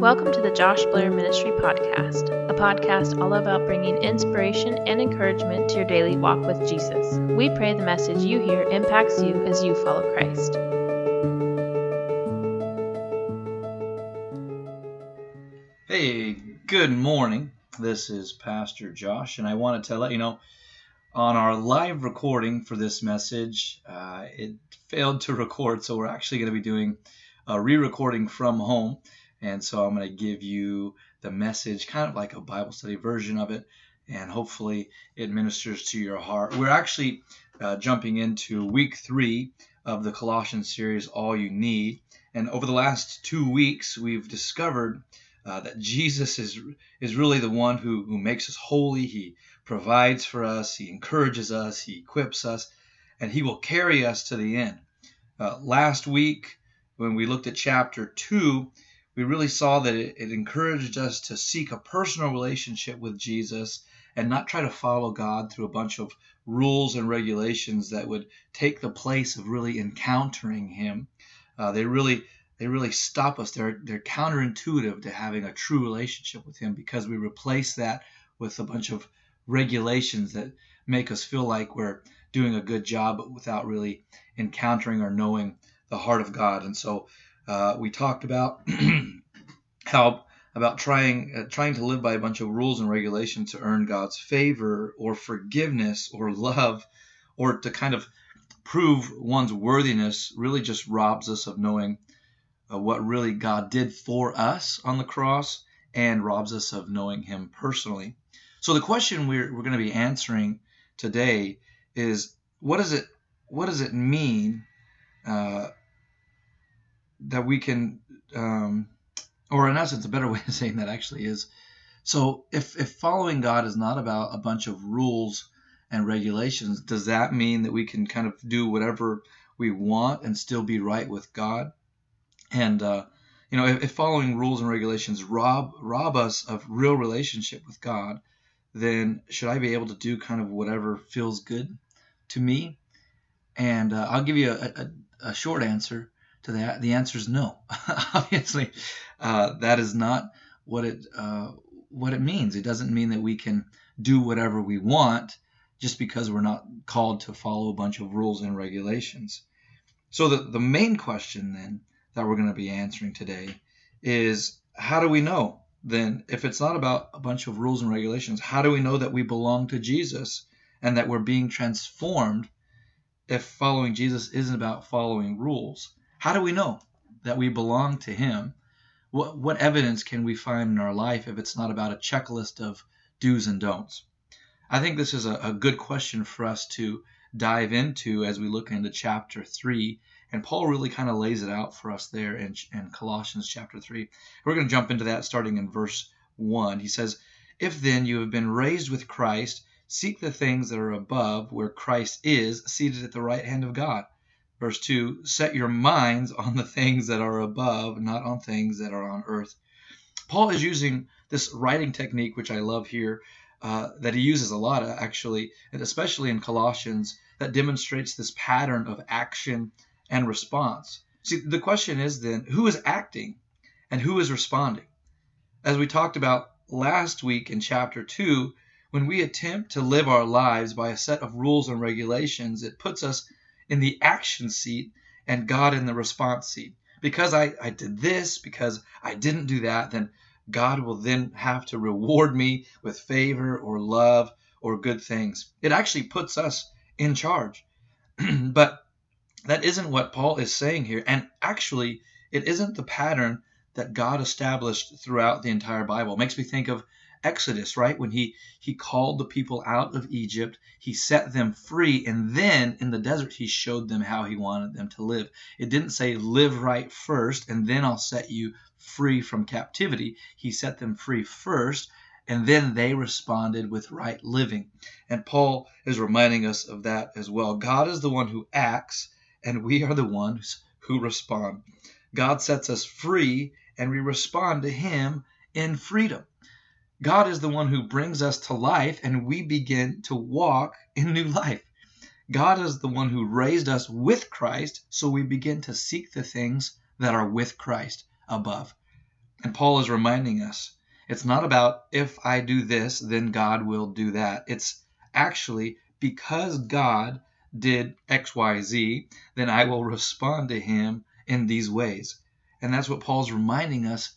Welcome to the Josh Blair Ministry Podcast, a podcast all about bringing inspiration and encouragement to your daily walk with Jesus. We pray the message you hear impacts you as you follow Christ. Hey, good morning. This is Pastor Josh, and I wanted to let you know on our live recording for this message, uh, it failed to record, so we're actually going to be doing a re recording from home. And so I'm going to give you the message, kind of like a Bible study version of it, and hopefully it ministers to your heart. We're actually uh, jumping into week three of the Colossians series, All You Need. And over the last two weeks, we've discovered uh, that Jesus is is really the one who, who makes us holy. He provides for us, He encourages us, He equips us, and He will carry us to the end. Uh, last week, when we looked at chapter 2, we really saw that it, it encouraged us to seek a personal relationship with Jesus and not try to follow God through a bunch of rules and regulations that would take the place of really encountering Him. Uh, they really they really stop us. They're they're counterintuitive to having a true relationship with Him because we replace that with a bunch of regulations that make us feel like we're doing a good job, but without really encountering or knowing the heart of God. And so uh, we talked about how about trying uh, trying to live by a bunch of rules and regulations to earn God's favor or forgiveness or love or to kind of prove one's worthiness really just robs us of knowing uh, what really God did for us on the cross and robs us of knowing him personally. So the question we're, we're going to be answering today is what does it what does it mean uh, that we can um, or in essence a better way of saying that actually is so if, if following god is not about a bunch of rules and regulations does that mean that we can kind of do whatever we want and still be right with god? And uh, you know if, if following rules and regulations rob rob us of real relationship with god then should i be able to do kind of whatever feels good to me? And uh, i'll give you a, a, a short answer to that? The answer is no. Obviously, uh, that is not what it uh, what it means. It doesn't mean that we can do whatever we want just because we're not called to follow a bunch of rules and regulations. So the the main question then that we're going to be answering today is how do we know then if it's not about a bunch of rules and regulations, how do we know that we belong to Jesus and that we're being transformed if following Jesus isn't about following rules? How do we know that we belong to Him? What, what evidence can we find in our life if it's not about a checklist of do's and don'ts? I think this is a, a good question for us to dive into as we look into chapter 3. And Paul really kind of lays it out for us there in, in Colossians chapter 3. We're going to jump into that starting in verse 1. He says, If then you have been raised with Christ, seek the things that are above, where Christ is, seated at the right hand of God. Verse 2 Set your minds on the things that are above, not on things that are on earth. Paul is using this writing technique, which I love here, uh, that he uses a lot, actually, and especially in Colossians, that demonstrates this pattern of action and response. See, the question is then who is acting and who is responding? As we talked about last week in chapter 2, when we attempt to live our lives by a set of rules and regulations, it puts us in the action seat and God in the response seat. Because I, I did this, because I didn't do that, then God will then have to reward me with favor or love or good things. It actually puts us in charge. but that isn't what Paul is saying here. And actually, it isn't the pattern that God established throughout the entire Bible. It makes me think of Exodus, right? When he he called the people out of Egypt, he set them free, and then in the desert he showed them how he wanted them to live. It didn't say live right first and then I'll set you free from captivity. He set them free first and then they responded with right living. And Paul is reminding us of that as well. God is the one who acts and we are the ones who respond. God sets us free and we respond to him in freedom. God is the one who brings us to life and we begin to walk in new life. God is the one who raised us with Christ, so we begin to seek the things that are with Christ above. And Paul is reminding us it's not about if I do this, then God will do that. It's actually because God did XYZ, then I will respond to him in these ways. And that's what Paul's reminding us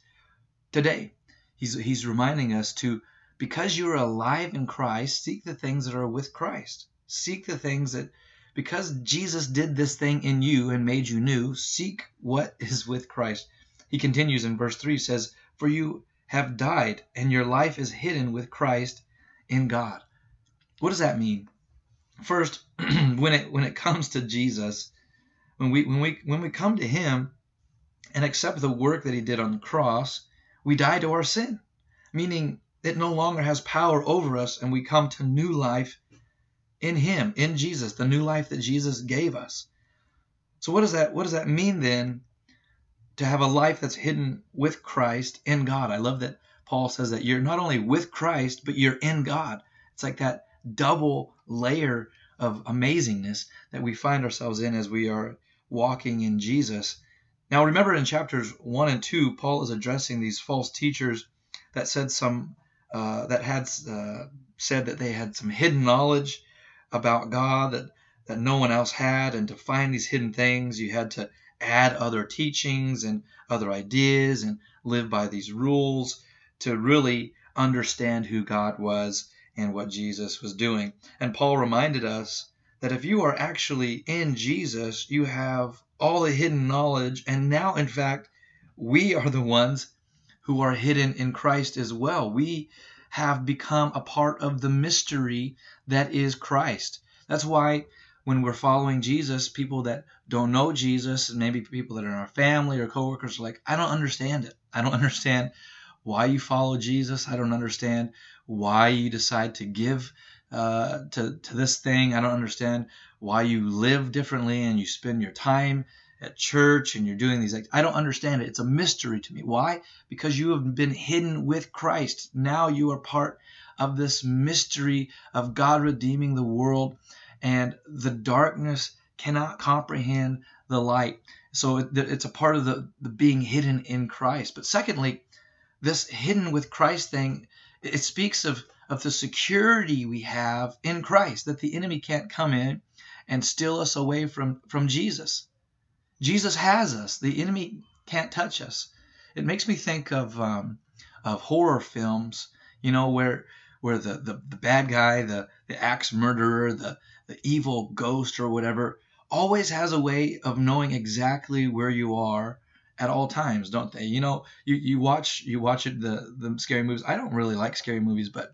today. He's, he's reminding us to, because you are alive in Christ, seek the things that are with Christ. Seek the things that, because Jesus did this thing in you and made you new, seek what is with Christ. He continues in verse 3 says, For you have died, and your life is hidden with Christ in God. What does that mean? First, when it when it comes to Jesus, when we when we when we come to him and accept the work that he did on the cross, we die to our sin, meaning it no longer has power over us and we come to new life in him, in Jesus, the new life that Jesus gave us. So what does that what does that mean then to have a life that's hidden with Christ in God? I love that Paul says that you're not only with Christ, but you're in God. It's like that double layer of amazingness that we find ourselves in as we are walking in Jesus. Now, remember in chapters 1 and 2, Paul is addressing these false teachers that said some, uh, that had uh, said that they had some hidden knowledge about God that, that no one else had. And to find these hidden things, you had to add other teachings and other ideas and live by these rules to really understand who God was and what Jesus was doing. And Paul reminded us that if you are actually in Jesus, you have all the hidden knowledge. And now, in fact, we are the ones who are hidden in Christ as well. We have become a part of the mystery that is Christ. That's why when we're following Jesus, people that don't know Jesus, and maybe people that are in our family or coworkers, are like, I don't understand it. I don't understand why you follow Jesus. I don't understand why you decide to give uh, to, to this thing. I don't understand why you live differently and you spend your time at church and you're doing these I don't understand it. It's a mystery to me. Why? Because you have been hidden with Christ. Now you are part of this mystery of God redeeming the world and the darkness cannot comprehend the light. So it's a part of the, the being hidden in Christ. But secondly, this hidden with Christ thing it speaks of, of the security we have in Christ, that the enemy can't come in and steal us away from, from Jesus. Jesus has us. The enemy can't touch us. It makes me think of um, of horror films, you know, where where the, the, the bad guy, the, the axe murderer, the, the evil ghost or whatever, always has a way of knowing exactly where you are at all times, don't they? You know, you, you watch you watch it the the scary movies. I don't really like scary movies, but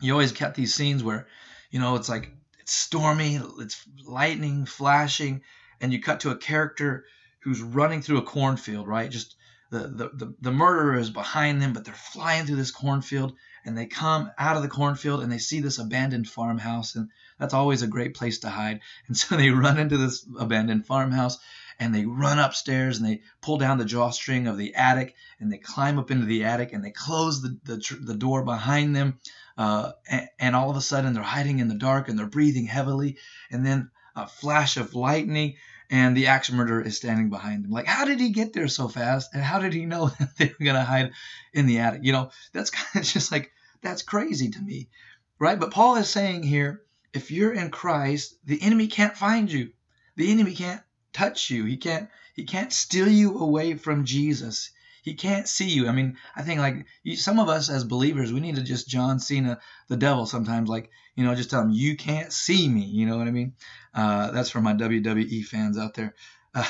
you always get these scenes where, you know, it's like it's stormy, it's lightning flashing, and you cut to a character who's running through a cornfield, right? Just the, the, the, the murderer is behind them, but they're flying through this cornfield and they come out of the cornfield and they see this abandoned farmhouse and that's always a great place to hide. And so they run into this abandoned farmhouse and they run upstairs and they pull down the drawstring of the attic and they climb up into the attic and they close the, the, the door behind them. Uh, and, and, all of a sudden they're hiding in the dark and they're breathing heavily. And then a flash of lightning and the axe murderer is standing behind them. Like, how did he get there so fast? And how did he know that they were going to hide in the attic? You know, that's kind of just like, that's crazy to me, right? But Paul is saying here, if you're in Christ, the enemy can't find you. The enemy can't touch you. He can't he can't steal you away from Jesus. He can't see you. I mean, I think like some of us as believers, we need to just John Cena the devil sometimes. Like you know, just tell him you can't see me. You know what I mean? Uh, that's for my WWE fans out there. Uh,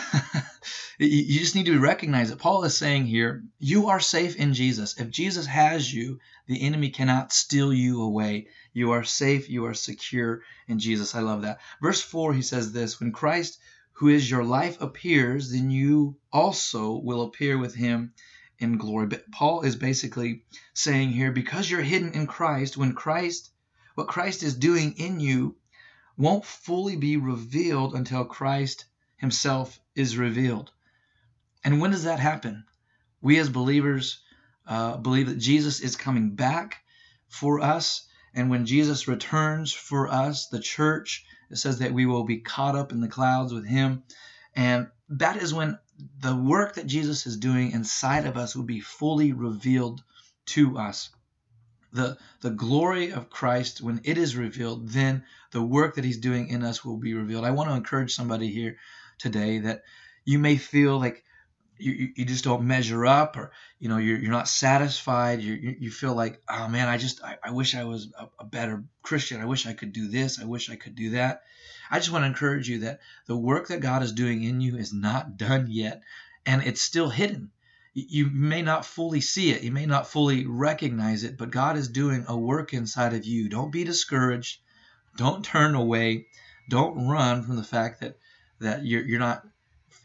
you just need to recognize that Paul is saying here, you are safe in Jesus. If Jesus has you, the enemy cannot steal you away. You are safe, you are secure in Jesus. I love that. Verse 4, he says this When Christ who is your life appears, then you also will appear with him in glory. But Paul is basically saying here, because you're hidden in Christ, when Christ, what Christ is doing in you, won't fully be revealed until Christ himself is revealed. And when does that happen? We as believers uh, believe that Jesus is coming back for us. And when Jesus returns for us, the church, it says that we will be caught up in the clouds with him. And that is when the work that Jesus is doing inside of us will be fully revealed to us. The, the glory of Christ, when it is revealed, then the work that he's doing in us will be revealed. I want to encourage somebody here today that you may feel like you, you just don't measure up or you know you're, you're not satisfied. You, you feel like oh man i just i, I wish i was a, a, better christian. I wish i could do this. I wish i could do that. I just want to encourage you that the work that god is doing in you is not done yet and it's still hidden. You may not fully see it. You may not fully recognize it but god is doing a work inside of you. Don't be discouraged. Don't turn away. Don't run from the fact that that you're, you're not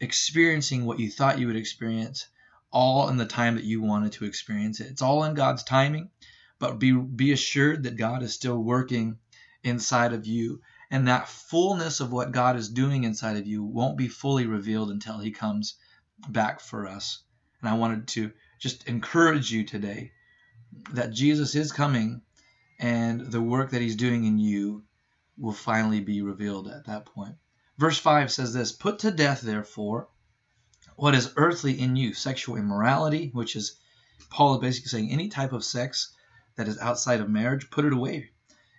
experiencing what you thought you would experience all in the time that you wanted to experience it. It's all in God's timing, but be be assured that God is still working inside of you and that fullness of what God is doing inside of you won't be fully revealed until he comes back for us. And I wanted to just encourage you today that Jesus is coming and the work that he's doing in you will finally be revealed at that point. Verse 5 says this Put to death, therefore, what is earthly in you sexual immorality, which is, Paul is basically saying any type of sex that is outside of marriage, put it away.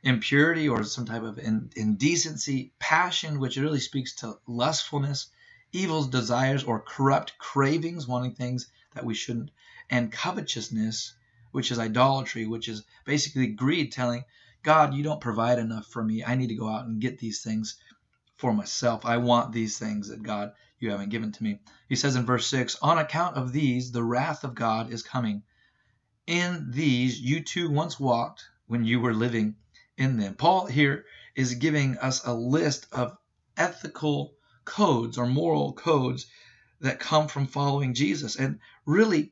Impurity or some type of indecency, passion, which really speaks to lustfulness, evil desires or corrupt cravings, wanting things that we shouldn't, and covetousness, which is idolatry, which is basically greed, telling God, you don't provide enough for me. I need to go out and get these things for myself. I want these things that God you haven't given to me. He says in verse 6 On account of these, the wrath of God is coming. In these you too once walked when you were living in them. Paul here is giving us a list of ethical codes or moral codes that come from following Jesus. And really,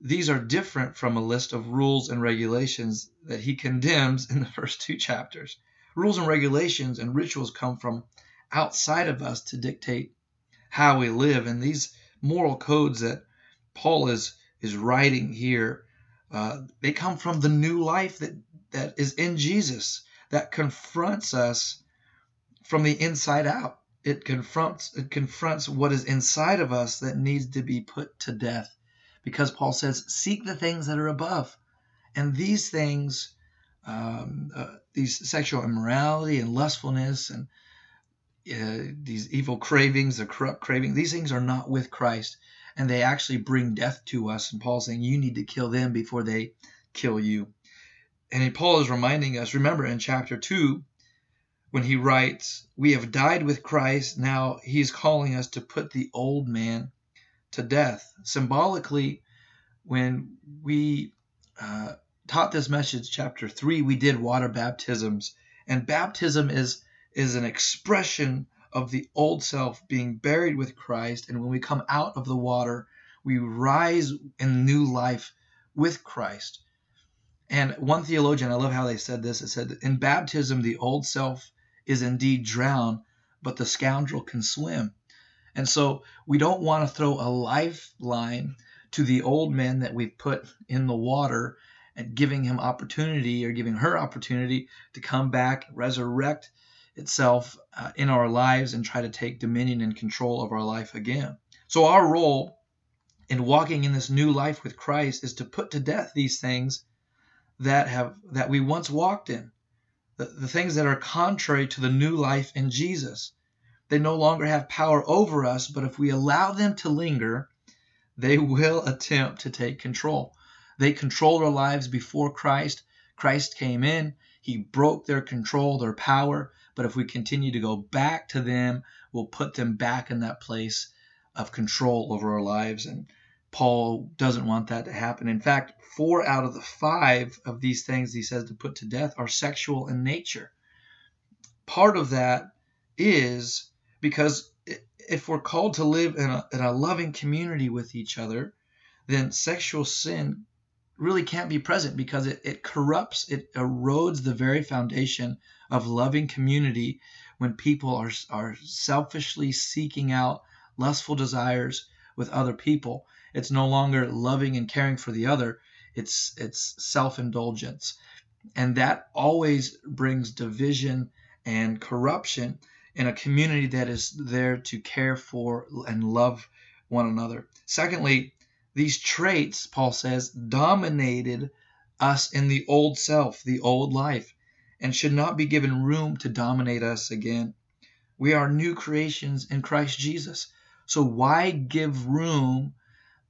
these are different from a list of rules and regulations that he condemns in the first two chapters. Rules and regulations and rituals come from outside of us to dictate how we live. And these moral codes that Paul is is writing here, uh, they come from the new life that that is in Jesus that confronts us from the inside out. It confronts it confronts what is inside of us that needs to be put to death, because Paul says, "Seek the things that are above," and these things, um, uh, these sexual immorality and lustfulness and uh, these evil cravings, the corrupt craving, these things are not with Christ, and they actually bring death to us. And Paul's saying you need to kill them before they kill you. And Paul is reminding us, remember in chapter 2, when he writes, We have died with Christ, now he's calling us to put the old man to death. Symbolically, when we uh, taught this message, chapter 3, we did water baptisms. And baptism is is an expression of the old self being buried with Christ. And when we come out of the water, we rise in new life with Christ. And one theologian, I love how they said this, it said, In baptism, the old self is indeed drowned, but the scoundrel can swim. And so we don't want to throw a lifeline to the old man that we've put in the water and giving him opportunity or giving her opportunity to come back, resurrect itself uh, in our lives and try to take dominion and control of our life again. So, our role in walking in this new life with Christ is to put to death these things that have that we once walked in, the, the things that are contrary to the new life in Jesus. They no longer have power over us, but if we allow them to linger, they will attempt to take control. They controlled our lives before Christ. Christ came in, he broke their control, their power, but if we continue to go back to them, we'll put them back in that place of control over our lives. And Paul doesn't want that to happen. In fact, four out of the five of these things he says to put to death are sexual in nature. Part of that is because if we're called to live in a, in a loving community with each other, then sexual sin really can't be present because it, it corrupts, it erodes the very foundation of loving community when people are, are selfishly seeking out lustful desires with other people. It's no longer loving and caring for the other, it's, it's self indulgence. And that always brings division and corruption in a community that is there to care for and love one another. Secondly, these traits, Paul says, dominated us in the old self, the old life, and should not be given room to dominate us again. We are new creations in Christ Jesus. So why give room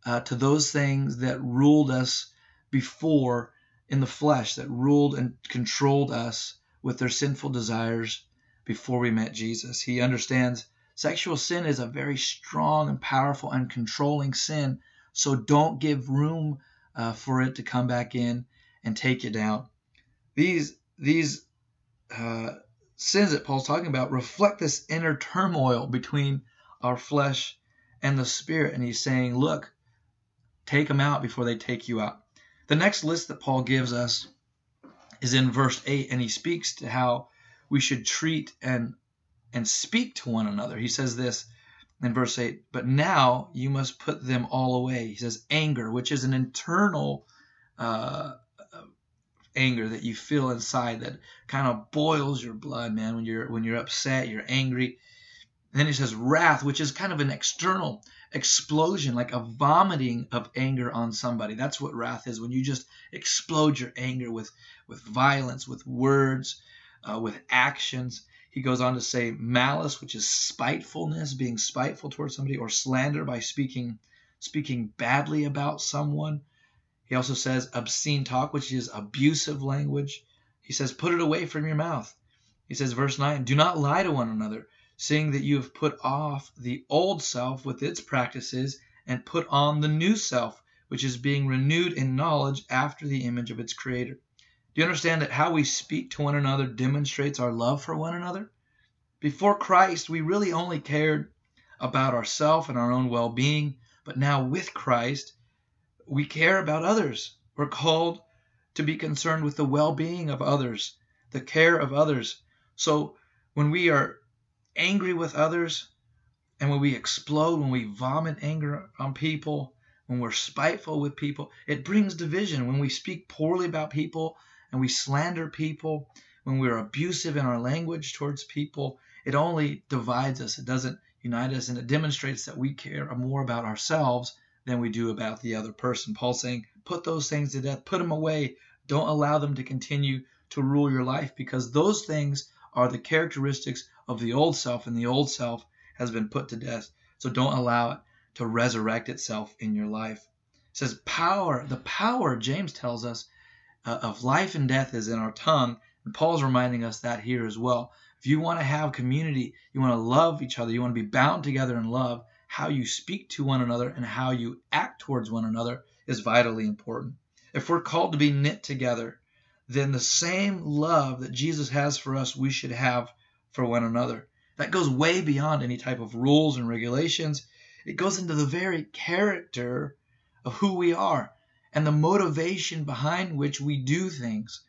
uh, to those things that ruled us before in the flesh, that ruled and controlled us with their sinful desires before we met Jesus? He understands sexual sin is a very strong and powerful and controlling sin. So don't give room uh, for it to come back in and take you down. These these uh, sins that Paul's talking about reflect this inner turmoil between our flesh and the spirit. And he's saying, look, take them out before they take you out. The next list that Paul gives us is in verse 8, and he speaks to how we should treat and and speak to one another. He says this in verse 8, but now you must put them all away. He says, anger, which is an internal uh, anger that you feel inside that kind of boils your blood, man, when you're when you're upset, you're angry. And then he says wrath, which is kind of an external explosion, like a vomiting of anger on somebody. That's what wrath is when you just explode your anger with with violence, with words, uh, with actions. He goes on to say malice, which is spitefulness, being spiteful towards somebody, or slander by speaking speaking badly about someone. He also says obscene talk, which is abusive language. He says, put it away from your mouth. He says, verse 9, do not lie to one another, seeing that you have put off the old self with its practices and put on the new self, which is being renewed in knowledge after the image of its creator. Do you understand that how we speak to one another demonstrates our love for one another? Before Christ, we really only cared about ourselves and our own well being, but now with Christ, we care about others. We're called to be concerned with the well being of others, the care of others. So when we are angry with others, and when we explode, when we vomit anger on people, when we're spiteful with people, it brings division. When we speak poorly about people and we slander people, when we're abusive in our language towards people, it only divides us. It doesn't unite us, and it demonstrates that we care more about ourselves than we do about the other person. Paul's saying, put those things to death, put them away. Don't allow them to continue to rule your life because those things are the characteristics of the old self, and the old self has been put to death. So don't allow it to resurrect itself in your life. It says power, the power, James tells us, uh, of life and death is in our tongue. And Paul's reminding us that here as well. If you want to have community, you want to love each other, you want to be bound together in love, how you speak to one another and how you act towards one another is vitally important. If we're called to be knit together, then the same love that Jesus has for us, we should have for one another. That goes way beyond any type of rules and regulations. It goes into the very character of who we are and the motivation behind which we do things.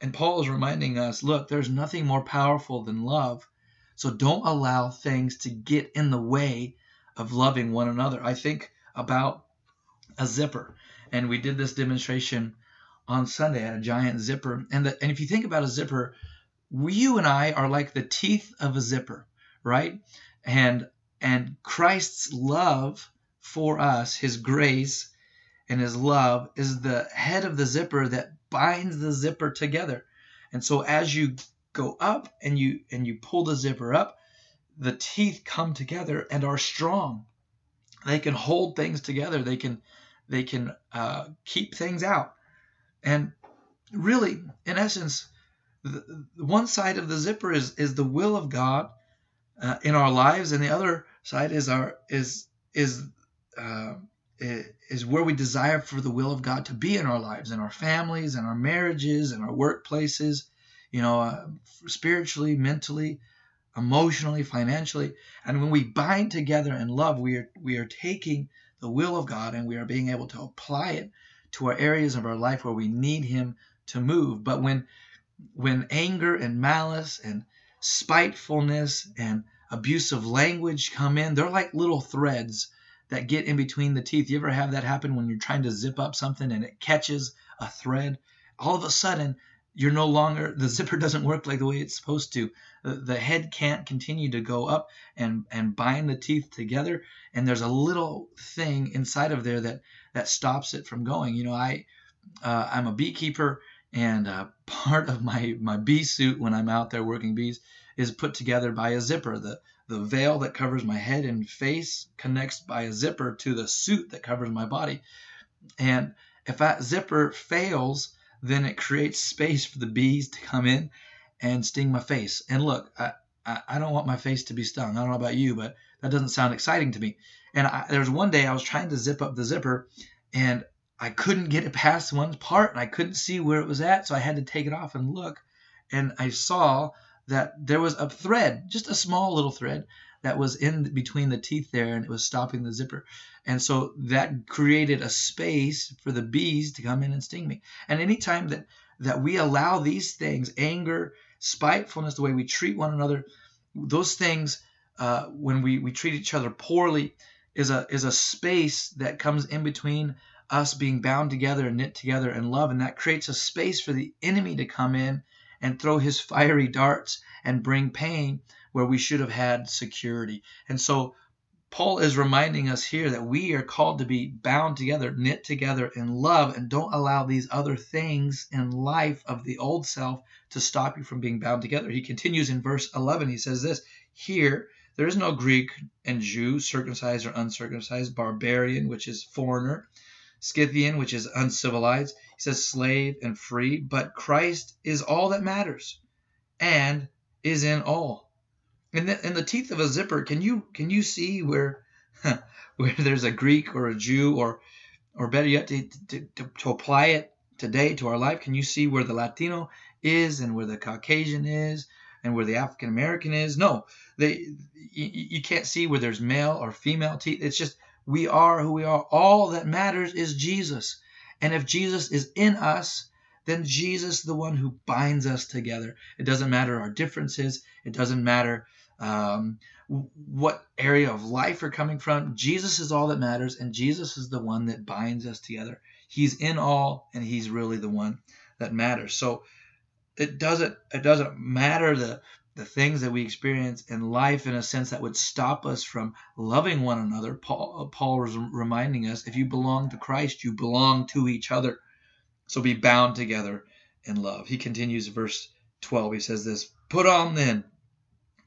And Paul is reminding us look, there's nothing more powerful than love. So don't allow things to get in the way of loving one another. I think about a zipper, and we did this demonstration on Sunday at a giant zipper. And the, and if you think about a zipper, you and I are like the teeth of a zipper, right? And and Christ's love for us, His grace and His love, is the head of the zipper that binds the zipper together. And so as you go up and you and you pull the zipper up, the teeth come together and are strong. They can hold things together. They can they can uh, keep things out. And really, in essence, the, one side of the zipper is is the will of God uh, in our lives, and the other side is our is is uh, is where we desire for the will of God to be in our lives, in our families, in our marriages, in our workplaces, you know, uh, spiritually, mentally, emotionally, financially. And when we bind together in love, we are we are taking the will of God and we are being able to apply it to our areas of our life where we need him to move. But when when anger and malice and spitefulness and abusive language come in, they're like little threads that get in between the teeth. You ever have that happen when you're trying to zip up something and it catches a thread? All of a sudden, you're no longer the zipper doesn't work like the way it's supposed to the head can't continue to go up and and bind the teeth together and there's a little thing inside of there that that stops it from going you know i uh, i'm a beekeeper and uh, part of my my bee suit when i'm out there working bees is put together by a zipper the the veil that covers my head and face connects by a zipper to the suit that covers my body and if that zipper fails then it creates space for the bees to come in and sting my face. And look, I, I, I don't want my face to be stung. I don't know about you, but that doesn't sound exciting to me. And I, there was one day I was trying to zip up the zipper and I couldn't get it past one part and I couldn't see where it was at. So I had to take it off and look. And I saw that there was a thread, just a small little thread that was in between the teeth there and it was stopping the zipper. And so that created a space for the bees to come in and sting me. And anytime that that we allow these things, anger, spitefulness, the way we treat one another, those things, uh, when we, we treat each other poorly, is a is a space that comes in between us being bound together and knit together in love, and that creates a space for the enemy to come in and throw his fiery darts and bring pain where we should have had security. And so Paul is reminding us here that we are called to be bound together, knit together in love, and don't allow these other things in life of the old self to stop you from being bound together. He continues in verse 11. He says this Here, there is no Greek and Jew, circumcised or uncircumcised, barbarian, which is foreigner, Scythian, which is uncivilized. He says slave and free, but Christ is all that matters and is in all. In the, in the teeth of a zipper, can you can you see where where there's a Greek or a Jew or or better yet to, to, to, to apply it today to our life? Can you see where the Latino is and where the Caucasian is and where the African American is? No, they you, you can't see where there's male or female teeth. It's just we are who we are. All that matters is Jesus. And if Jesus is in us, then Jesus the one who binds us together. It doesn't matter our differences. It doesn't matter um, what area of life we're coming from. Jesus is all that matters, and Jesus is the one that binds us together. He's in all, and He's really the one that matters. So it doesn't it doesn't matter the the things that we experience in life in a sense that would stop us from loving one another. Paul uh, Paul was reminding us if you belong to Christ, you belong to each other. So be bound together in love. He continues verse 12. He says this, "Put on then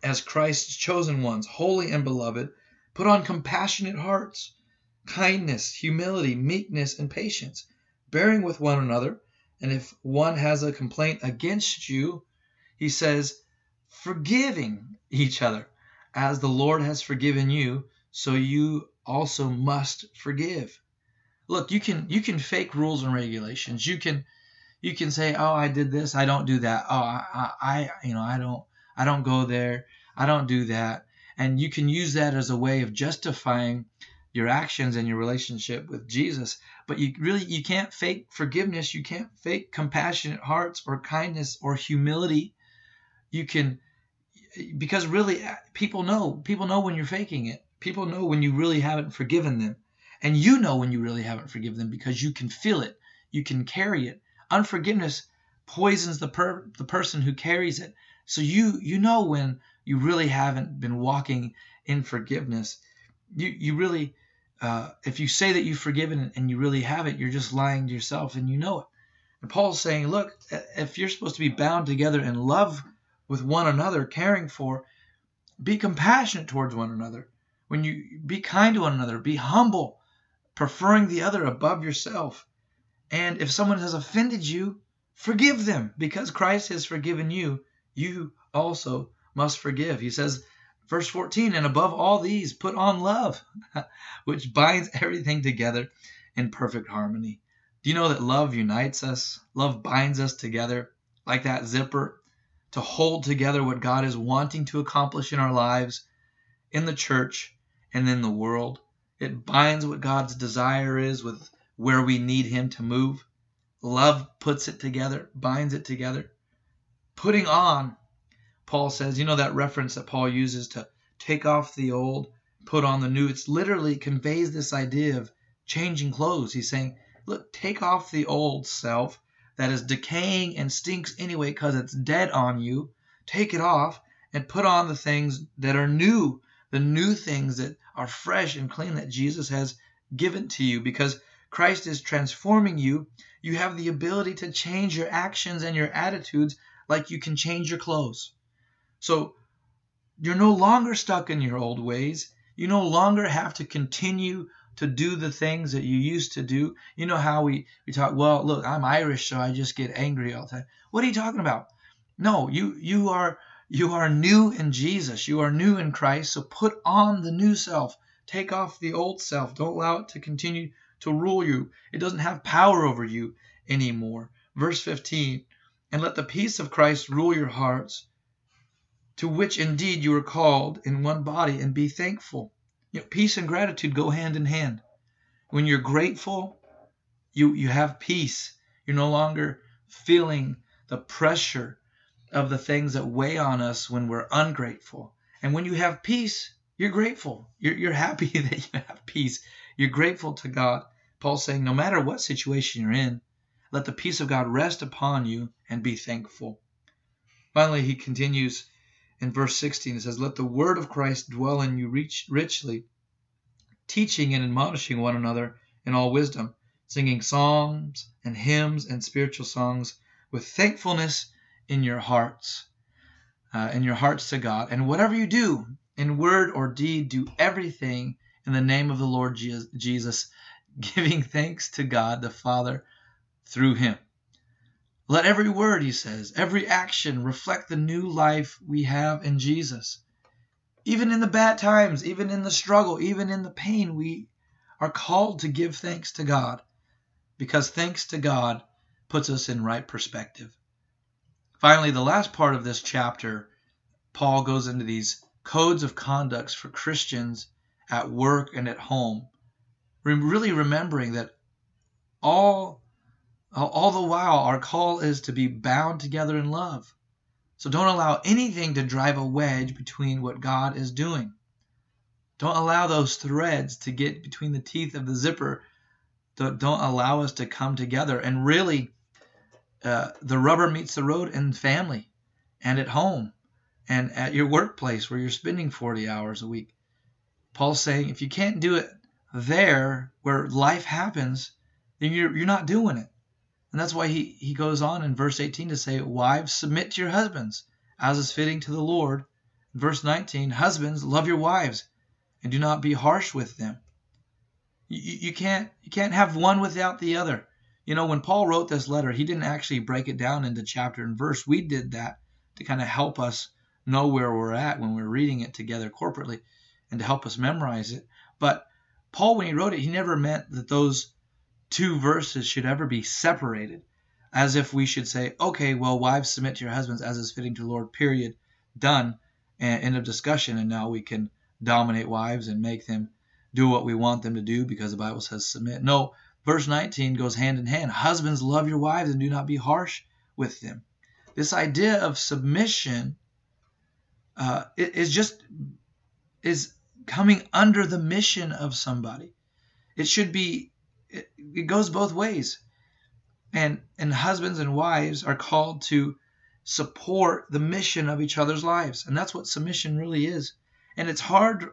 as Christ's chosen ones, holy and beloved, put on compassionate hearts, kindness, humility, meekness, and patience, bearing with one another. And if one has a complaint against you, he says, forgiving each other. As the Lord has forgiven you, so you also must forgive. Look, you can you can fake rules and regulations. You can you can say, "Oh, I did this. I don't do that. Oh, I, I you know, I don't I don't go there. I don't do that. And you can use that as a way of justifying your actions and your relationship with Jesus. But you really you can't fake forgiveness. You can't fake compassionate hearts or kindness or humility. You can because really people know people know when you're faking it. People know when you really haven't forgiven them. And you know when you really haven't forgiven them because you can feel it. You can carry it. Unforgiveness poisons the per, the person who carries it. So you you know when you really haven't been walking in forgiveness. You you really uh, if you say that you've forgiven and you really haven't, you're just lying to yourself and you know it. And Paul's saying, look, if you're supposed to be bound together in love with one another, caring for, be compassionate towards one another. When you be kind to one another, be humble, preferring the other above yourself. And if someone has offended you, forgive them because Christ has forgiven you you also must forgive. He says, verse 14, and above all these, put on love, which binds everything together in perfect harmony. Do you know that love unites us? Love binds us together like that zipper to hold together what God is wanting to accomplish in our lives, in the church, and in the world. It binds what God's desire is with where we need Him to move. Love puts it together, binds it together putting on, Paul says, you know that reference that Paul uses to take off the old, put on the new. It's literally conveys this idea of changing clothes. He's saying, look, take off the old self, that is decaying and stinks anyway because it's dead on you. Take it off and put on the things that are new, the new things that are fresh and clean that Jesus has given to you because Christ is transforming you. You have the ability to change your actions and your attitudes like you can change your clothes. So you're no longer stuck in your old ways. You no longer have to continue to do the things that you used to do. You know how we, we talk, well, look, I'm Irish, so I just get angry all the time. What are you talking about? No, you you are you are new in Jesus. You are new in Christ. So put on the new self. Take off the old self. Don't allow it to continue to rule you. It doesn't have power over you anymore. Verse 15, and let the peace of Christ rule your hearts, to which indeed you are called in one body, and be thankful. You know, peace and gratitude go hand in hand. When you're grateful, you, you have peace. You're no longer feeling the pressure of the things that weigh on us when we're ungrateful. And when you have peace, you're grateful. You're, you're happy that you have peace. You're grateful to God. Paul's saying, no matter what situation you're in, let the peace of God rest upon you and be thankful. Finally, he continues in verse 16. It says, Let the word of Christ dwell in you richly, teaching and admonishing one another in all wisdom, singing psalms and hymns and spiritual songs with thankfulness in your hearts, uh, in your hearts to God. And whatever you do, in word or deed, do everything in the name of the Lord Jesus, giving thanks to God the Father through him. Let every word, he says, every action reflect the new life we have in Jesus. Even in the bad times, even in the struggle, even in the pain, we are called to give thanks to God because thanks to God puts us in right perspective. Finally, the last part of this chapter, Paul goes into these codes of conducts for Christians at work and at home, really remembering that all all the while our call is to be bound together in love. So don't allow anything to drive a wedge between what God is doing. Don't allow those threads to get between the teeth of the zipper. Don't, allow us to come together and really uh, the rubber meets the road in family and at home and at your workplace where you're spending 40 hours a week. Paul's saying if you can't do it there where life happens, then you're, you're not doing it. And that's why he, he goes on in verse 18 to say, Wives, submit to your husbands, as is fitting to the Lord. verse 19, Husbands, love your wives, and do not be harsh with them. You, you, can't, you can't have one without the other. You know, when Paul wrote this letter, he didn't actually break it down into chapter and verse. We did that to kind of help us know where we're at when we're reading it together corporately and to help us memorize it. But Paul, when he wrote it, he never meant that those two verses should ever be separated, as if we should say, okay, well, wives submit to your husbands as is fitting to the Lord, period, done, and end of discussion, and now we can dominate wives and make them do what we want them to do because the Bible says submit. No, Verse 19 goes hand in hand. Husbands, love your wives and do not be harsh with them. This idea of submission uh, is just is coming under the mission of somebody. It should be. It, it goes both ways, and and husbands and wives are called to support the mission of each other's lives, and that's what submission really is. And it's hard.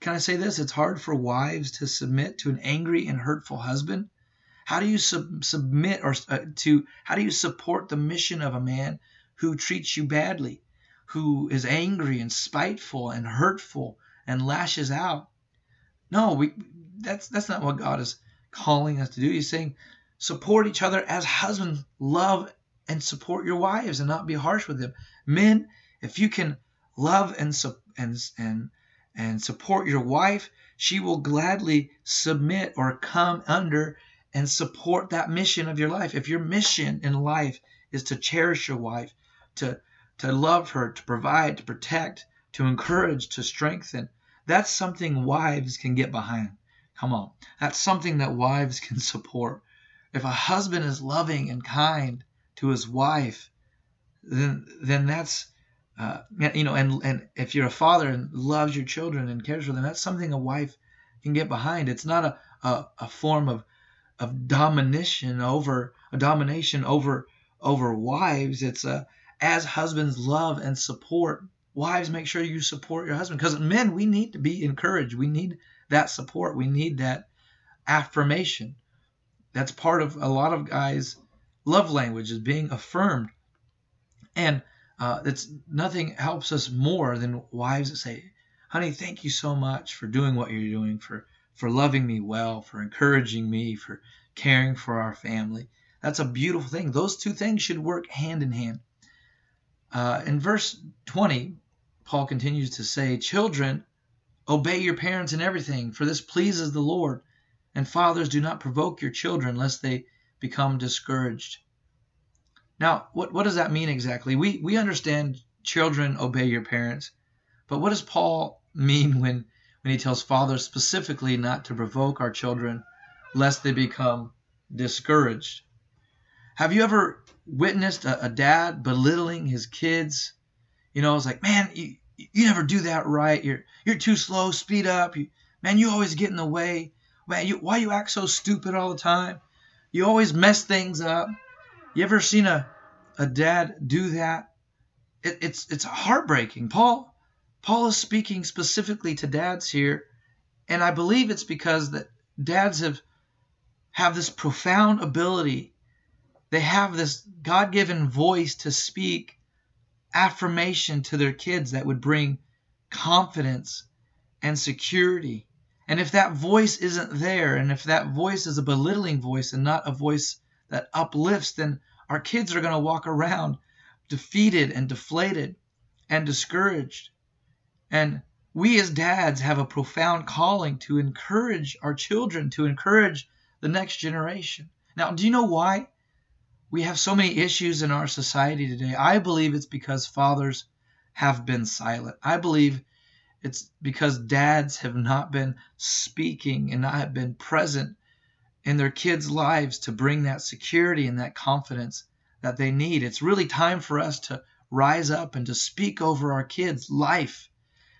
Can I say this? It's hard for wives to submit to an angry and hurtful husband how do you sub- submit or uh, to how do you support the mission of a man who treats you badly, who is angry and spiteful and hurtful and lashes out? No, we that's that's not what God is calling us to do. He's saying support each other as husbands, love and support your wives and not be harsh with them. Men, if you can love and and and and support your wife, she will gladly submit or come under and support that mission of your life. If your mission in life is to cherish your wife, to to love her, to provide, to protect, to encourage, to strengthen, that's something wives can get behind. Come on. That's something that wives can support. If a husband is loving and kind to his wife, then then that's uh, you know, and and if you're a father and loves your children and cares for them, that's something a wife can get behind. It's not a, a, a form of of domination over a domination over over wives. It's a as husbands love and support wives make sure you support your husband because men we need to be encouraged we need that support. We need that affirmation. That's part of a lot of guys love language is being affirmed. And uh, it's nothing helps us more than wives that say honey thank you so much for doing what you're doing for for loving me well for encouraging me for caring for our family. That's a beautiful thing. Those two things should work hand in hand. Uh, in verse 20 Paul continues to say, Children, obey your parents in everything, for this pleases the Lord. And fathers, do not provoke your children, lest they become discouraged. Now, what, what does that mean exactly? We, we understand children obey your parents, but what does Paul mean when, when he tells fathers specifically not to provoke our children, lest they become discouraged? Have you ever witnessed a, a dad belittling his kids you know, it's like, man, you, you never do that right. You're you're too slow. Speed up. You, man, you always get in the way. Man, you, why you act so stupid all the time? You always mess things up. You ever seen a a dad do that? It, it's it's heartbreaking. Paul Paul is speaking specifically to dads here, and I believe it's because that dads have have this profound ability. They have this God-given voice to speak affirmation to their kids that would bring confidence and security. And if that voice isn't there, and if that voice is a belittling voice and not a voice that uplifts, then our kids are going to walk around defeated and deflated and discouraged. And we as dads have a profound calling to encourage our children, to encourage the next generation. Now, do you know why? We have so many issues in our society today. I believe it's because fathers have been silent. I believe it's because dads have not been speaking and not have been present in their kids' lives to bring that security and that confidence that they need. It's really time for us to rise up and to speak over our kids' life,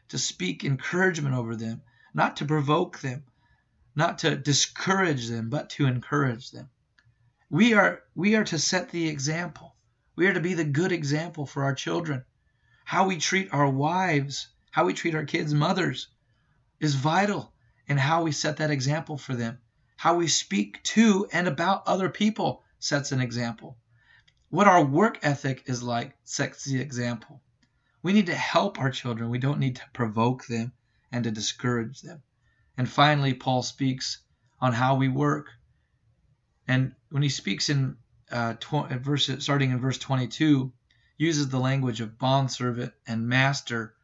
to speak encouragement over them, not to provoke them, not to discourage them, but to encourage them. We are we are to set the example. We are to be the good example for our children. How we treat our wives, how we treat our kids' mothers is vital in how we set that example for them. How we speak to and about other people sets an example. What our work ethic is like sets the example. We need to help our children. We don't need to provoke them and to discourage them. And finally, Paul speaks on how we work. And when he speaks in uh, tw- verse, starting in verse 22, uses the language of bondservant and master.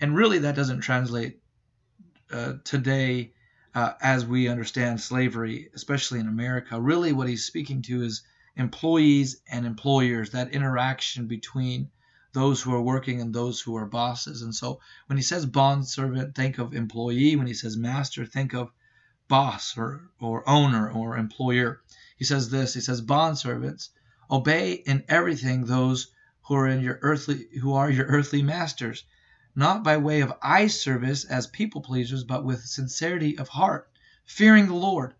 And really, that doesn't translate uh, today uh, as we understand slavery, especially in America. Really, what he's speaking to is employees and employers, that interaction between those who are working and those who are bosses. And so when he says bondservant, think of employee. When he says master, think of boss or, or owner or employer. He says this, he says, Bondservants, obey in everything those who are in your earthly who are your earthly masters, not by way of eye service as people pleasers, but with sincerity of heart, fearing the Lord.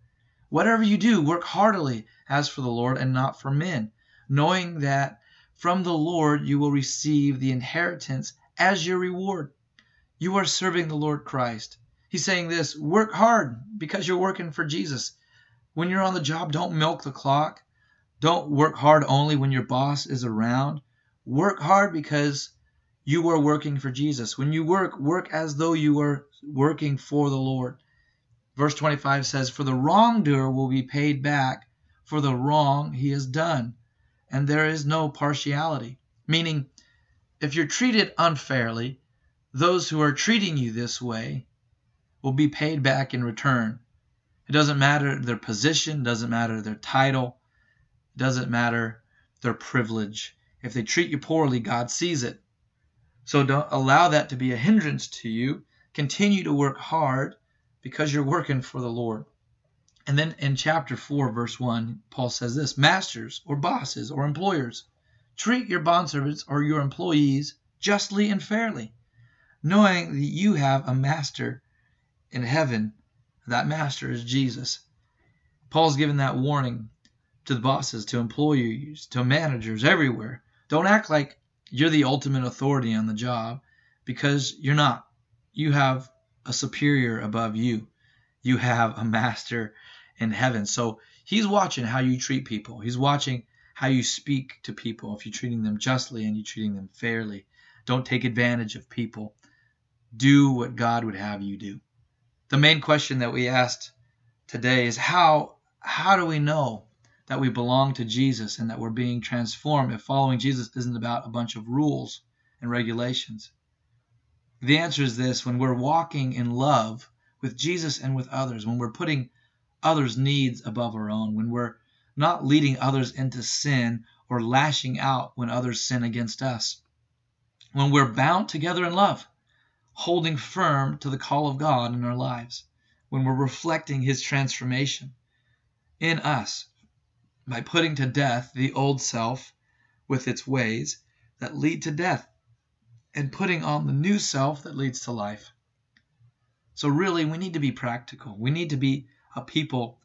Whatever you do, work heartily as for the Lord and not for men, knowing that from the Lord you will receive the inheritance as your reward. You are serving the Lord Christ. He's saying this work hard because you're working for Jesus. When you're on the job, don't milk the clock. Don't work hard only when your boss is around. Work hard because you are working for Jesus. When you work, work as though you are working for the Lord. Verse 25 says, For the wrongdoer will be paid back for the wrong he has done, and there is no partiality. Meaning, if you're treated unfairly, those who are treating you this way will be paid back in return. It doesn't matter their position, doesn't matter their title, doesn't matter their privilege. If they treat you poorly, God sees it. So don't allow that to be a hindrance to you. Continue to work hard because you're working for the Lord. And then in chapter 4, verse 1, Paul says this Masters or bosses or employers, treat your bondservants or your employees justly and fairly, knowing that you have a master in heaven. That master is Jesus. Paul's given that warning to the bosses, to employees, to managers everywhere. Don't act like you're the ultimate authority on the job because you're not. You have a superior above you. You have a master in heaven. So he's watching how you treat people. He's watching how you speak to people. If you're treating them justly and you're treating them fairly, don't take advantage of people. Do what God would have you do. The main question that we asked today is how how do we know that we belong to Jesus and that we're being transformed if following Jesus isn't about a bunch of rules and regulations? The answer is this when we're walking in love with Jesus and with others, when we're putting others' needs above our own, when we're not leading others into sin or lashing out when others sin against us, when we're bound together in love, holding firm to the call of God in our lives, when we're reflecting His transformation in us by putting to death the old self with its ways that lead to death and putting on the new self that leads to life. So, really, we need to be practical. We need to be a people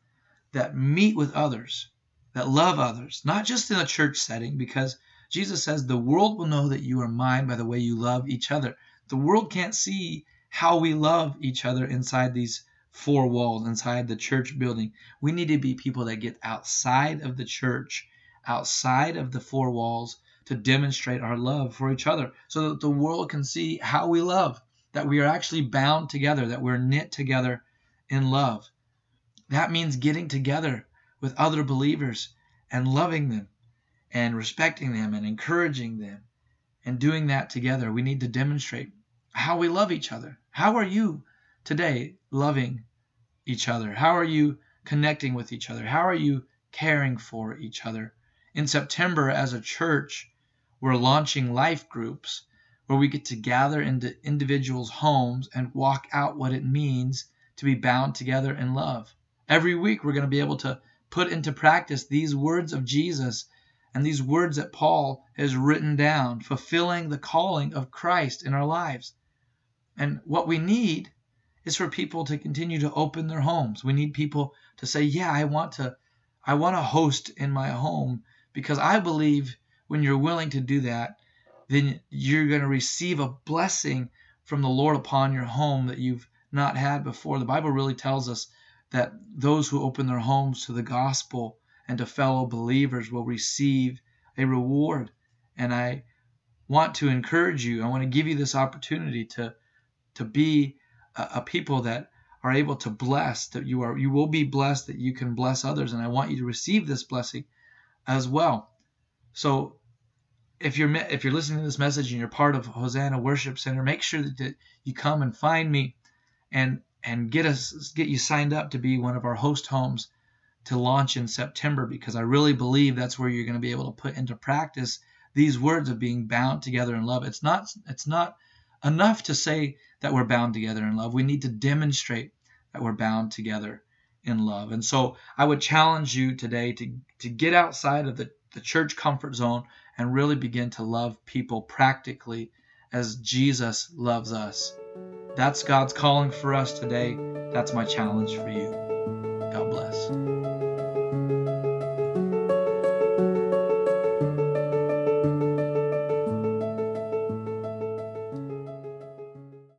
that meet with others, that love others, not just in a church setting, because Jesus says, The world will know that you are mine by the way you love each other. The world can't see how we love each other inside these four walls, inside the church building. We need to be people that get outside of the church, outside of the four walls, to demonstrate our love for each other so that the world can see how we love, that we are actually bound together, that we're knit together in love. That means getting together with other believers and loving them and respecting them and encouraging them and doing that together. We need to demonstrate how we love each other. How are you today loving each other? How are you connecting with each other? How are you caring for each other? In September, as a church, we're launching life groups where we get to gather into individuals' homes and walk out what it means to be bound together in love. Every week, we're going to be able to put into practice these words of Jesus and these words that Paul has written down, fulfilling the calling of Christ in our lives. And what we need is for people to continue to open their homes. We need people to say, "Yeah, I want to I want to host in my home because I believe when you're willing to do that, then you're going to receive a blessing from the Lord upon your home that you've not had before. The Bible really tells us that those who open their homes to the gospel and to fellow believers will receive a reward. And I want to encourage you, I want to give you this opportunity to to be a, a people that are able to bless that you are you will be blessed that you can bless others and I want you to receive this blessing as well. So if you're if you're listening to this message and you're part of Hosanna Worship Center, make sure that you come and find me and and get us get you signed up to be one of our host homes to launch in September because I really believe that's where you're going to be able to put into practice these words of being bound together in love. It's not it's not enough to say that we're bound together in love. We need to demonstrate that we're bound together in love. And so I would challenge you today to to get outside of the the church comfort zone and really begin to love people practically as Jesus loves us. That's God's calling for us today. That's my challenge for you. God bless.